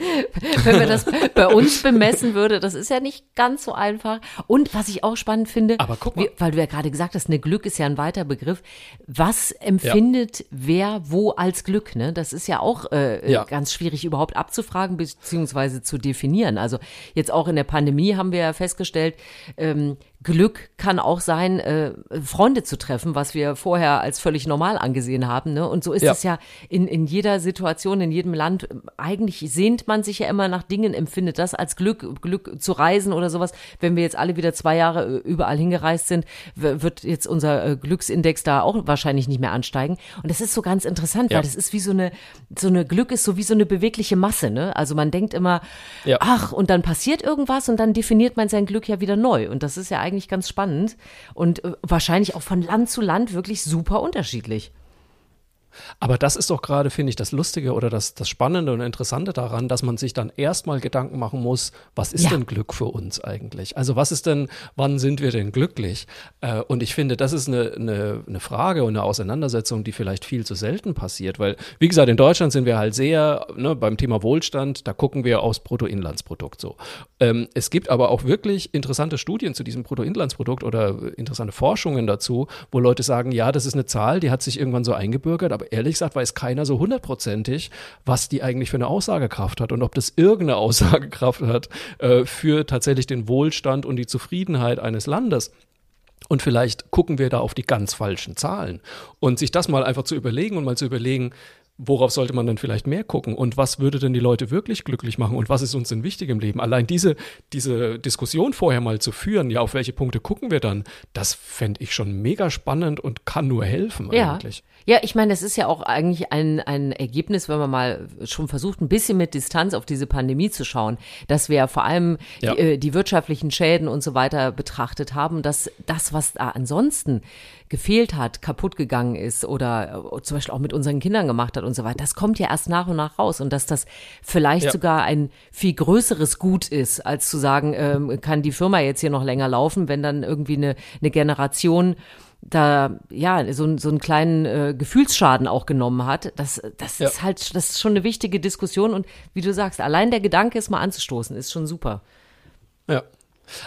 [laughs] wenn man das bei uns bemessen würde, das ist ja nicht ganz so einfach. Und was ich auch spannend finde. Wie, weil du ja gerade gesagt hast, eine Glück ist ja ein weiter Begriff. Was empfindet ja. wer wo als Glück? Ne? Das ist ja auch äh, ja. ganz schwierig überhaupt abzufragen bzw. zu definieren. Also jetzt auch in der Pandemie haben wir ja festgestellt, ähm, Glück kann auch sein, äh, Freunde zu treffen, was wir vorher als völlig normal angesehen haben. Ne? Und so ist ja. es ja in, in jeder Situation, in jedem Land. Eigentlich sehnt man sich ja immer nach Dingen, empfindet das als Glück, Glück zu reisen oder sowas. Wenn wir jetzt alle wieder zwei Jahre äh, überall hingereist sind, wird jetzt unser äh, Glücksindex da auch wahrscheinlich nicht mehr ansteigen. Und das ist so ganz interessant, ja. weil das ist wie so eine, so eine Glück ist so wie so eine bewegliche Masse. Ne? Also man denkt immer, ja. ach, und dann passiert irgendwas und dann definiert man sein Glück ja wieder neu. Und das ist ja eigentlich eigentlich ganz spannend und äh, wahrscheinlich auch von Land zu Land wirklich super unterschiedlich. Aber das ist doch gerade, finde ich, das Lustige oder das, das Spannende und Interessante daran, dass man sich dann erstmal Gedanken machen muss, was ist ja. denn Glück für uns eigentlich? Also was ist denn, wann sind wir denn glücklich? Äh, und ich finde, das ist eine, eine, eine Frage und eine Auseinandersetzung, die vielleicht viel zu selten passiert, weil, wie gesagt, in Deutschland sind wir halt sehr, ne, beim Thema Wohlstand, da gucken wir aufs Bruttoinlandsprodukt so. Ähm, es gibt aber auch wirklich interessante Studien zu diesem Bruttoinlandsprodukt oder interessante Forschungen dazu, wo Leute sagen, ja, das ist eine Zahl, die hat sich irgendwann so eingebürgert, aber ehrlich gesagt weiß keiner so hundertprozentig, was die eigentlich für eine Aussagekraft hat und ob das irgendeine [laughs] Aussagekraft hat äh, für tatsächlich den Wohlstand und die Zufriedenheit eines Landes. Und vielleicht gucken wir da auf die ganz falschen Zahlen. Und sich das mal einfach zu überlegen und mal zu überlegen, worauf sollte man dann vielleicht mehr gucken und was würde denn die Leute wirklich glücklich machen und was ist uns denn wichtig im Leben? Allein diese, diese Diskussion vorher mal zu führen, ja, auf welche Punkte gucken wir dann, das fände ich schon mega spannend und kann nur helfen ja. eigentlich. Ja, ich meine, das ist ja auch eigentlich ein, ein Ergebnis, wenn man mal schon versucht, ein bisschen mit Distanz auf diese Pandemie zu schauen, dass wir vor allem ja. die, äh, die wirtschaftlichen Schäden und so weiter betrachtet haben, dass das, was da ansonsten gefehlt hat, kaputt gegangen ist oder äh, zum Beispiel auch mit unseren Kindern gemacht hat und so weiter, das kommt ja erst nach und nach raus und dass das vielleicht ja. sogar ein viel größeres Gut ist, als zu sagen, ähm, kann die Firma jetzt hier noch länger laufen, wenn dann irgendwie eine, eine Generation da ja so, so einen kleinen äh, Gefühlsschaden auch genommen hat. Das, das ja. ist halt, das ist schon eine wichtige Diskussion und wie du sagst, allein der Gedanke, es mal anzustoßen, ist schon super. Ja.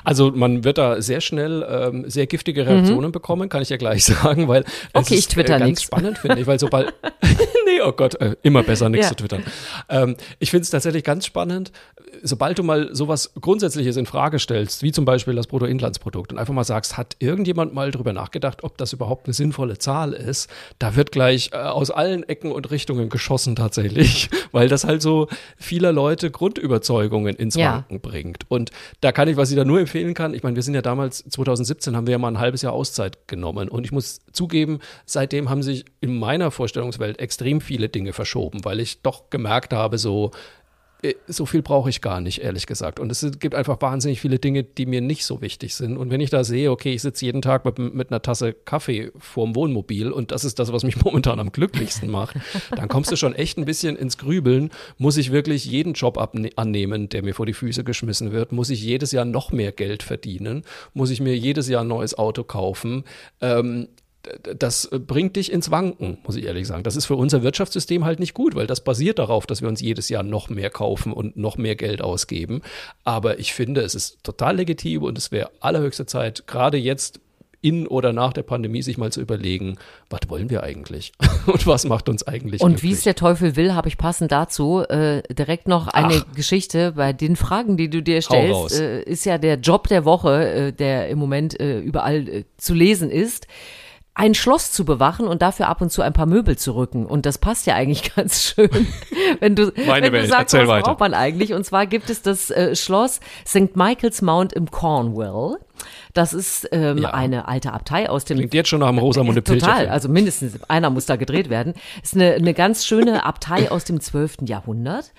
Also man wird da sehr schnell ähm, sehr giftige Reaktionen mhm. bekommen, kann ich ja gleich [laughs] sagen, weil okay, es ich twitter äh, ganz nix. spannend finde ich, weil [laughs] sobald [laughs] nee, oh Gott, äh, immer besser nichts ja. zu twittern. Ähm, ich finde es tatsächlich ganz spannend, sobald du mal sowas Grundsätzliches in Frage stellst, wie zum Beispiel das Bruttoinlandsprodukt und einfach mal sagst, hat irgendjemand mal drüber nachgedacht, ob das überhaupt eine sinnvolle Zahl ist, da wird gleich äh, aus allen Ecken und Richtungen geschossen tatsächlich, weil das halt so vieler Leute Grundüberzeugungen ins ja. Wanken bringt. Und da kann ich, was ich da nur empfehlen kann, ich meine, wir sind ja damals, 2017 haben wir ja mal ein halbes Jahr Auszeit genommen. Und ich muss zugeben, seitdem haben sich in meiner Vorstellungswelt extrem viele Dinge verschoben, weil ich doch gemerkt habe, so, so viel brauche ich gar nicht, ehrlich gesagt. Und es gibt einfach wahnsinnig viele Dinge, die mir nicht so wichtig sind. Und wenn ich da sehe, okay, ich sitze jeden Tag mit, mit einer Tasse Kaffee vorm Wohnmobil und das ist das, was mich [laughs] momentan am glücklichsten macht, dann kommst du schon echt ein bisschen ins Grübeln. Muss ich wirklich jeden Job annehmen, der mir vor die Füße geschmissen wird? Muss ich jedes Jahr noch mehr Geld verdienen? Muss ich mir jedes Jahr ein neues Auto kaufen? Ähm, das bringt dich ins Wanken, muss ich ehrlich sagen. Das ist für unser Wirtschaftssystem halt nicht gut, weil das basiert darauf, dass wir uns jedes Jahr noch mehr kaufen und noch mehr Geld ausgeben. Aber ich finde, es ist total legitim und es wäre allerhöchste Zeit, gerade jetzt in oder nach der Pandemie sich mal zu überlegen, was wollen wir eigentlich [laughs] und was macht uns eigentlich Und wie es der Teufel will, habe ich passend dazu äh, direkt noch eine Ach. Geschichte. Bei den Fragen, die du dir stellst, äh, ist ja der Job der Woche, äh, der im Moment äh, überall äh, zu lesen ist ein Schloss zu bewachen und dafür ab und zu ein paar Möbel zu rücken. Und das passt ja eigentlich [laughs] ganz schön, wenn du, Meine wenn Welt. du sagst, Erzähl was weiter. braucht man eigentlich. Und zwar gibt es das äh, Schloss St. Michael's Mount im Cornwall. Das ist ähm, Ja. eine alte Abtei aus dem Klingt jetzt schon nach einem Rosamunde Pilcher. Total, also mindestens einer muss da gedreht werden. Ist eine, eine ganz schöne Abtei [coughs] aus dem 12. Jahrhundert.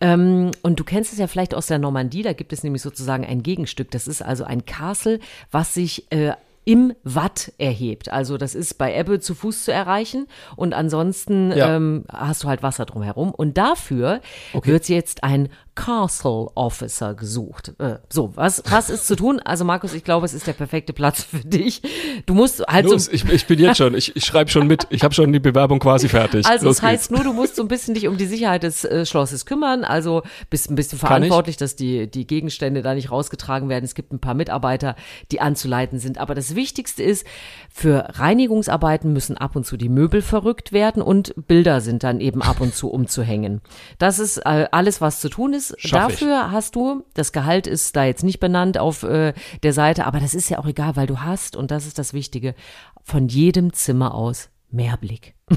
Ähm, und du kennst es ja vielleicht aus der Normandie, da gibt es nämlich sozusagen ein Gegenstück. Das ist also ein Castle, was sich äh, im Watt erhebt. Also das ist bei Ebbe zu Fuß zu erreichen und ansonsten Ja. ähm, hast du halt Wasser drumherum. Und dafür wird jetzt ein Castle Officer gesucht. Äh, so, was, was ist zu tun? Also Markus, ich glaube, es ist der perfekte Platz für dich. Du musst halt Los, so ich, ich bin jetzt schon, ich, ich schreibe schon mit. Ich habe schon die Bewerbung quasi fertig. also Los das heißt geht's. nur, du musst so ein bisschen dich um die Sicherheit des äh, Schlosses kümmern. Also bist ein bisschen verantwortlich, dass die, die Gegenstände da nicht rausgetragen werden. Es gibt ein paar Mitarbeiter, die anzuleiten sind. Aber das Wichtigste ist, für Reinigungsarbeiten müssen ab und zu die Möbel verrückt werden und Bilder sind dann eben ab und zu umzuhängen. Das ist äh, alles, was zu tun ist. Schaff ich. Dafür hast du, das Gehalt ist da jetzt nicht benannt auf äh, der Seite, aber das ist ja auch egal, weil du hast, und das ist das Wichtige, von jedem Zimmer aus Mehrblick. [laughs]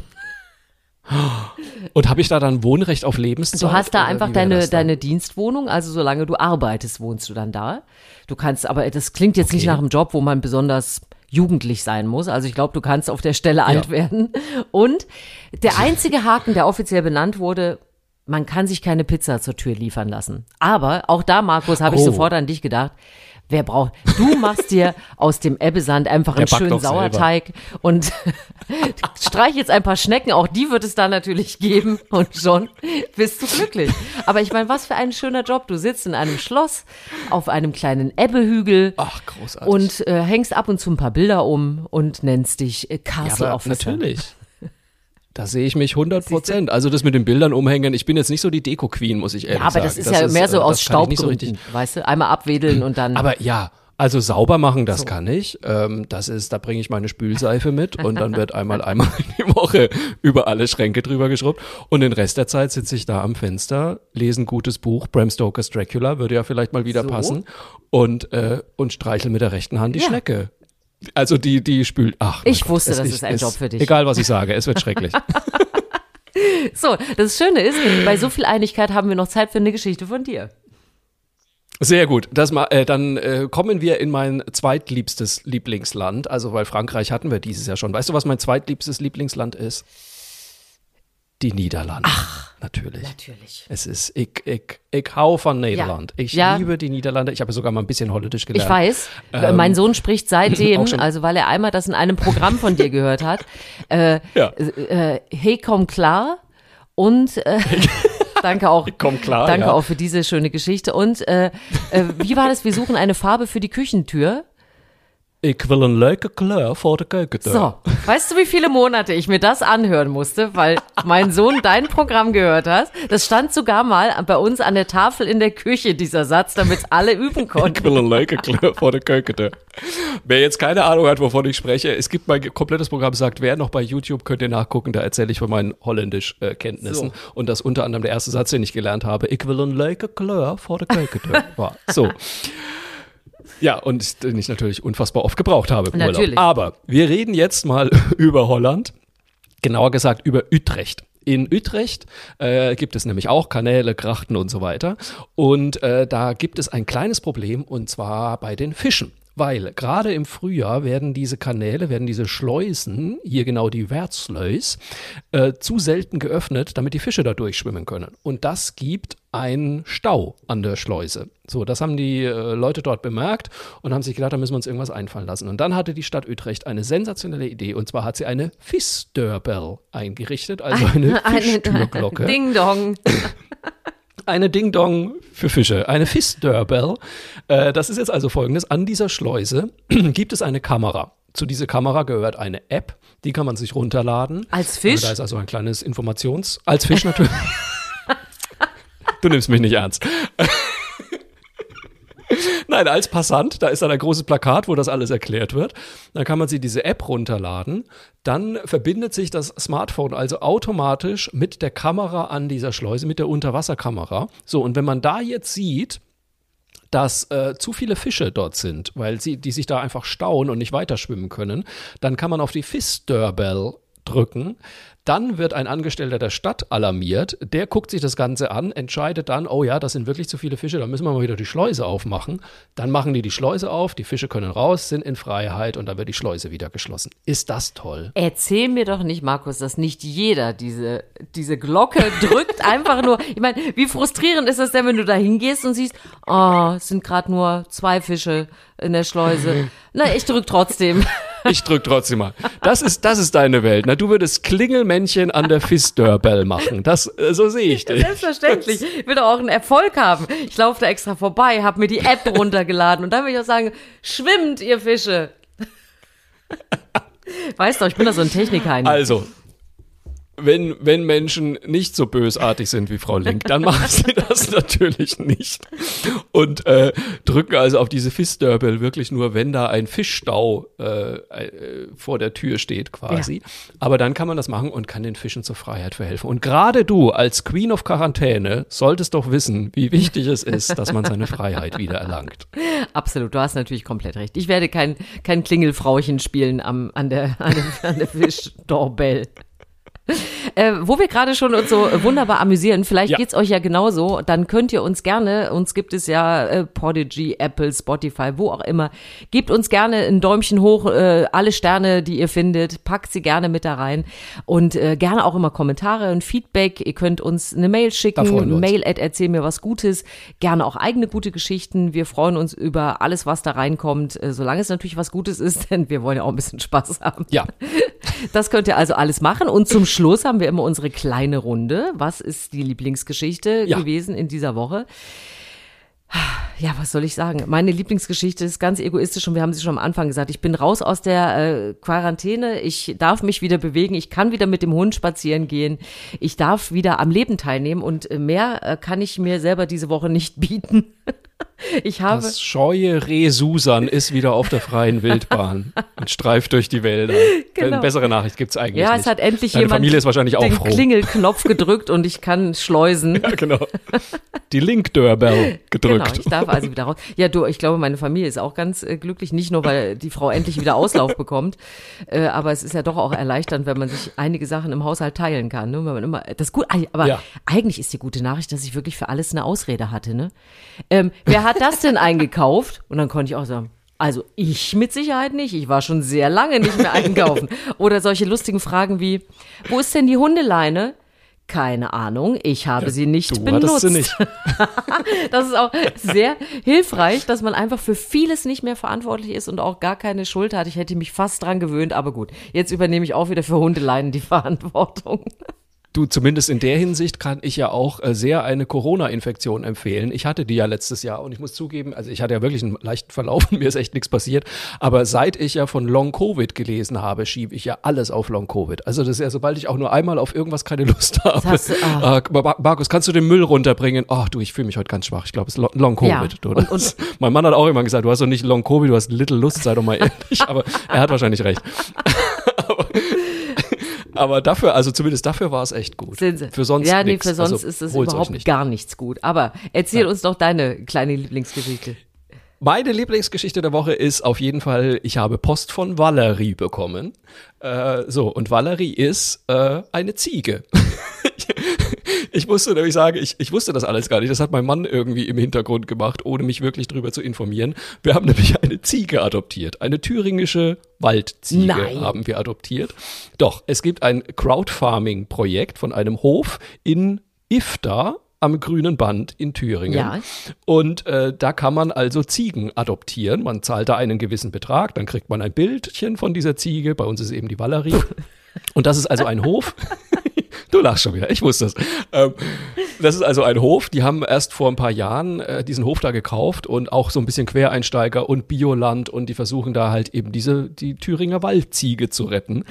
Und habe ich da dann Wohnrecht auf Lebenszeit? Du hast da einfach deine, deine Dienstwohnung, also solange du arbeitest, wohnst du dann da. Du kannst, aber das klingt jetzt nicht Okay. nach einem Job, wo man besonders jugendlich sein muss. Also ich glaube, du kannst auf der Stelle alt werden. Und der einzige Haken, der offiziell benannt wurde, man kann sich keine Pizza zur Tür liefern lassen. Aber auch da, Markus, habe ich Oh. sofort an dich gedacht. Wer braucht? Du machst dir aus dem Ebbesand einfach einen Der schönen doch selber. Sauerteig und [laughs] streich jetzt ein paar Schnecken. Auch die wird es da natürlich geben und schon bist du glücklich. Aber ich meine, was für ein schöner Job. Du sitzt in einem Schloss auf einem kleinen Ebbehügel Ach, großartig. und äh, hängst ab und zu ein paar Bilder um und nennst dich äh, ja, Castle aber Officer. natürlich. Da sehe ich mich 100 Prozent. Also das mit den Bildern umhängen, ich bin jetzt nicht so die Deko-Queen, muss ich ehrlich Ja, aber sagen. das ist ja mehr so äh, aus das nicht so richtig- weißt du? Einmal abwedeln und dann. Aber ja, also sauber machen, das kann ich. Ähm, das ist, da bringe ich meine Spülseife mit und dann wird [laughs] einmal einmal die Woche über alle Schränke drüber geschrubbt. Und den Rest der Zeit sitze ich da am Fenster, lese ein gutes Buch, Bram Stokers Dracula, würde ja vielleicht mal wieder So. passen, und, äh, und streichel mit der rechten Hand die Ja. Schnecke. Also die, die spült. Ach, Ich wusste, es das ist ein Job für dich. Egal, was ich sage, es wird schrecklich. [laughs] [laughs] so, das Schöne ist, bei so viel Einigkeit haben wir noch Zeit für eine Geschichte von dir. Sehr gut. Das ma äh, dann äh, kommen wir in mein zweitliebstes Lieblingsland. Also, weil Frankreich hatten wir dieses Jahr schon. Weißt du, was mein zweitliebstes Lieblingsland ist? Die Niederlande. Ach, natürlich. Natürlich. Es ist, ich, ich, ich hau von Niederland. Ich Ja. liebe die Niederlande. Ich habe sogar mal ein bisschen Holländisch gelernt. Ich weiß, Ähm, mein Sohn spricht seitdem, [laughs] also weil er einmal das in einem Programm von dir gehört hat, äh, Ja. äh, Hey, komm klar und äh, [laughs] danke auch. komm klar, Danke ja. auch für diese schöne Geschichte. Und äh, äh, wie war das? Wir suchen eine Farbe für die Küchentür. Ich will een leuke kleur voor de keukentür. So, weißt du, wie viele Monate ich mir das anhören musste, weil mein Sohn dein Programm gehört hat? Das stand sogar mal bei uns an der Tafel in der Küche, dieser Satz, damit alle üben [laughs] Ich konnten. will een leuke kleur voor de keukentür. Wer jetzt keine Ahnung hat, wovon ich spreche, es gibt mein komplettes Programm, sagt, wer noch bei YouTube, könnt ihr nachgucken, da erzähle ich von meinen Holländisch-Kenntnissen. Und das unter anderem der erste Satz, den ich gelernt habe, ich will een leuke kleur voor de keukentür. war. [laughs] So. Ja, und den ich natürlich unfassbar oft gebraucht habe im Natürlich. Urlaub. Aber wir reden jetzt mal [laughs] über Holland, genauer gesagt über Utrecht. In Utrecht äh, gibt es nämlich auch Kanäle, Grachten und so weiter. Und äh, da gibt es ein kleines Problem und zwar bei den Fischen. Weil gerade im Frühjahr werden diese Kanäle, werden diese Schleusen, hier genau die Wertsleus, äh, zu selten geöffnet, damit die Fische da durchschwimmen können. Und das gibt einen Stau an der Schleuse. So, das haben die äh, Leute dort bemerkt und haben sich gedacht, da müssen wir uns irgendwas einfallen lassen. Und dann hatte die Stadt Utrecht eine sensationelle Idee und zwar hat sie eine Fissdörbel eingerichtet, also [laughs] eine Fischtürglocke. Ding Dong. [laughs] Eine Ding-Dong für Fische, eine Fissdörbel. Äh, das ist jetzt also folgendes. An dieser Schleuse [clears throat] gibt es eine Kamera. Zu dieser Kamera gehört eine App, die kann man sich runterladen. Als Fisch? Da ist also ein kleines Informations-, als Fisch natürlich. [laughs] du nimmst mich nicht ernst. [laughs] Nein, als Passant, da ist dann ein großes Plakat, wo das alles erklärt wird. Dann kann man sich diese App runterladen. Dann verbindet sich das Smartphone also automatisch mit der Kamera an dieser Schleuse, mit der Unterwasserkamera. So, und wenn man da jetzt sieht, dass äh, zu viele Fische dort sind, weil sie, die sich da einfach stauen und nicht weiterschwimmen können, dann kann man auf die Fish-Doorbell drücken. Dann wird ein Angestellter der Stadt alarmiert, der guckt sich das Ganze an, entscheidet dann, oh ja, das sind wirklich zu viele Fische, da müssen wir mal wieder die Schleuse aufmachen. Dann machen die die Schleuse auf, die Fische können raus, sind in Freiheit und dann wird die Schleuse wieder geschlossen. Ist das toll? Erzähl mir doch nicht, Markus, dass nicht jeder diese, diese Glocke [laughs] drückt, einfach nur. Ich meine, wie frustrierend ist das denn, wenn du da hingehst und siehst, oh, es sind gerade nur zwei Fische in der Schleuse. Na, ich drück trotzdem. Ich drück trotzdem mal. Das ist, das ist deine Welt. Na, du würdest Klingelmännchen an der Fist-Doorbell machen. Das, äh, so sehe ich dich. Selbstverständlich. Ich will doch auch einen Erfolg haben. Ich laufe da extra vorbei, habe mir die App runtergeladen und dann will ich auch sagen, schwimmt, ihr Fische. Weißt du, ich bin da so ein Technikheini. Also, wenn, wenn Menschen nicht so bösartig sind wie Frau Link, dann machen sie [laughs] das natürlich nicht. Und äh, drücken also auf diese Fistdörbel wirklich nur, wenn da ein Fischstau äh, äh, vor der Tür steht quasi. Ja. Aber dann kann man das machen und kann den Fischen zur Freiheit verhelfen. Und gerade du als Queen of Quarantäne solltest doch wissen, wie wichtig es ist, dass man seine Freiheit wieder erlangt. Absolut, du hast natürlich komplett recht. Ich werde kein, kein Klingelfrauchen spielen am, an der, an der, an der [laughs] Fischdoorbell. Äh, wo wir gerade schon uns so wunderbar amüsieren, vielleicht ja. geht's euch ja genauso, dann könnt ihr uns gerne, uns gibt es ja äh, Podigy, Apple, Spotify, wo auch immer, gebt uns gerne ein Däumchen hoch, äh, alle Sterne, die ihr findet, packt sie gerne mit da rein und äh, gerne auch immer Kommentare und Feedback. Ihr könnt uns eine Mail schicken, Mail at erzähl mir was Gutes, gerne auch eigene gute Geschichten. Wir freuen uns über alles, was da reinkommt, äh, solange es natürlich was Gutes ist, [laughs] denn wir wollen ja auch ein bisschen Spaß haben. Ja. Das könnt ihr also alles machen und zum Schluss [laughs] haben wir immer unsere kleine Runde. Was ist die Lieblingsgeschichte ja. gewesen in dieser Woche? Ja, was soll ich sagen? Meine Lieblingsgeschichte ist ganz egoistisch und wir haben sie schon am Anfang gesagt. Ich bin raus aus der äh, Quarantäne. Ich darf mich wieder bewegen. Ich kann wieder mit dem Hund spazieren gehen. Ich darf wieder am Leben teilnehmen und äh, mehr äh, kann ich mir selber diese Woche nicht [laughs] bieten. [laughs] Ich habe das scheue Reh Susan ist wieder auf der freien [laughs] Wildbahn und streift durch die Wälder. Genau. Eine bessere Nachricht gibt's eigentlich ja, nicht. Ja, es hat endlich Deine jemand Familie ist wahrscheinlich auch den froh. Klingelknopf gedrückt und ich kann schleusen. [laughs] Ja, genau. Die Link-Doorbell gedrückt. Genau, ich darf also wieder raus. Ja, du, ich glaube, meine Familie ist auch ganz äh, glücklich, nicht nur, weil die Frau endlich wieder Auslauf bekommt, äh, aber es ist ja doch auch erleichternd, wenn man sich einige Sachen im Haushalt teilen kann. Ne? Wenn man immer, das gut, aber ja. eigentlich ist die gute Nachricht, dass ich wirklich für alles eine Ausrede hatte. Ne? Ähm, wer hat das denn eingekauft? Und dann konnte ich auch sagen, also ich mit Sicherheit nicht. Ich war schon sehr lange nicht mehr einkaufen. [laughs] Oder solche lustigen Fragen wie, wo ist denn die Hundeleine? Keine Ahnung, ich habe ja, sie nicht du benutzt. Sie nicht. [laughs] das ist auch sehr hilfreich, dass man einfach für vieles nicht mehr verantwortlich ist und auch gar keine Schuld hat. Ich hätte mich fast dran gewöhnt, aber gut, jetzt übernehme ich auch wieder für Hundeleinen die Verantwortung. Du, zumindest in der Hinsicht kann ich ja auch äh, sehr eine Corona-Infektion empfehlen. Ich hatte die ja letztes Jahr und ich muss zugeben, also ich hatte ja wirklich einen leichten Verlauf und [laughs] mir ist echt nichts passiert. Aber seit ich ja von Long-Covid gelesen habe, schiebe ich ja alles auf Long-Covid. Also das ist ja, sobald ich auch nur einmal auf irgendwas keine Lust habe. Heißt, ah. äh, Markus, kannst du den Müll runterbringen? Ach du, ich fühle mich heute ganz schwach. Ich glaube, es ist Long-Covid. Ja. Und, und [laughs] mein Mann hat auch immer gesagt, du hast doch nicht Long-Covid, du hast Little Lust, sei doch mal ehrlich. Aber er hat wahrscheinlich recht. [laughs] aber, dafür, also zumindest dafür war es echt gut. Sind sie. Für sonst Ja, nee, nix. für sonst also, ist es überhaupt nicht. gar nichts gut. Aber erzähl ja. uns doch deine kleine Lieblingsgeschichte. Meine Lieblingsgeschichte der Woche ist auf jeden Fall, ich habe Post von Valerie bekommen. Äh, so, und Valerie ist äh, eine Ziege. [laughs] ich musste nämlich sagen, ich, ich wusste das alles gar nicht. Das hat mein Mann irgendwie im Hintergrund gemacht, ohne mich wirklich drüber zu informieren. Wir haben nämlich eine Ziege adoptiert. Eine thüringische Waldziege Nein. haben wir adoptiert. Doch, es gibt ein Crowdfarming-Projekt von einem Hof in Ifta am grünen Band in Thüringen. Ja. Und äh, da kann man also Ziegen adoptieren. Man zahlt da einen gewissen Betrag, dann kriegt man ein Bildchen von dieser Ziege. Bei uns ist eben die Valerie. [laughs] Und das ist also ein Hof. [laughs] Du lachst schon wieder, ich wusste es. Ähm, das ist also ein Hof, die haben erst vor ein paar Jahren äh, diesen Hof da gekauft und auch so ein bisschen Quereinsteiger und Bioland und die versuchen da halt eben diese, die Thüringer Waldziege zu retten.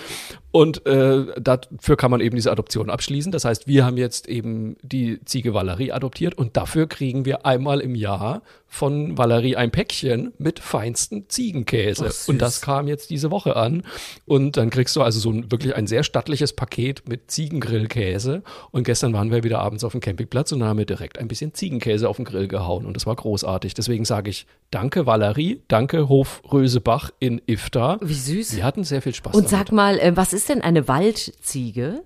Und äh, dafür kann man eben diese Adoption abschließen. Das heißt, wir haben jetzt eben die Ziege Valerie adoptiert und dafür kriegen wir einmal im Jahr von Valerie ein Päckchen mit feinsten Ziegenkäse. Ach, und das kam jetzt diese Woche an. Und dann kriegst du also so ein, wirklich ein sehr stattliches Paket mit Ziegengrillkäse. Und gestern waren wir wieder abends auf dem Campingplatz und dann haben wir direkt ein bisschen Ziegenkäse auf den Grill gehauen. Und das war großartig. Deswegen sage ich danke Valerie, danke Hof Rösebach in Ifta. Wie süß. Sie hatten sehr viel Spaß Und damit. sag mal, äh, was ist denn eine Waldziege?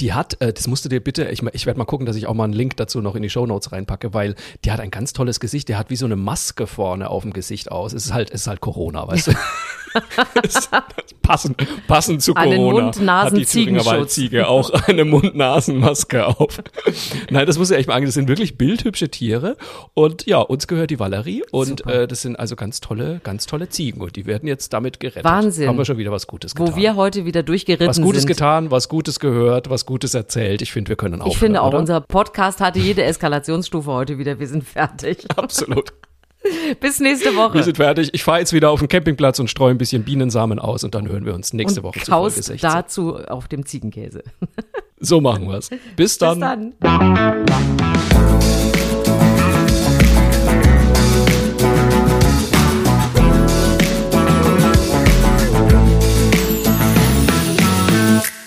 Die hat, äh, das musst du dir bitte, ich, ich werde mal gucken, dass ich auch mal einen Link dazu noch in die Shownotes reinpacke, weil die hat ein ganz tolles Gesicht. Der hat wie so eine Maske vorne auf dem Gesicht aus. Es ist halt, es ist halt Corona, weißt du. [laughs] Passend, [laughs] passend zu Einen Corona Mund-Nasen- hat die Thüringer. Waldziege auch eine Mund-Nasen-Maske auf. Nein, das muss ich echt mal angehen. Das sind wirklich bildhübsche Tiere. Und ja, uns gehört die Valerie. Und Super. äh, das sind also ganz tolle, ganz tolle Ziegen. Und die werden jetzt damit gerettet. Wahnsinn. Haben wir schon wieder was Gutes getan. Wo wir heute wieder durchgeritten was Gutes sind. getan, was Gutes gehört, was Gutes erzählt. Ich finde, wir können aufhören. Ich finde auch, oder? unser Podcast hatte jede Eskalationsstufe heute wieder. Wir sind fertig. Absolut. [laughs] [laughs] Bis nächste Wir Woche. sind fertig. Ich fahre jetzt wieder auf den Campingplatz und streue ein bisschen Bienensamen aus und dann hören wir uns nächste Und Woche zu Folge kaust 16. dazu auf dem Ziegenkäse. So machen wir's. Bis dann. Bis dann.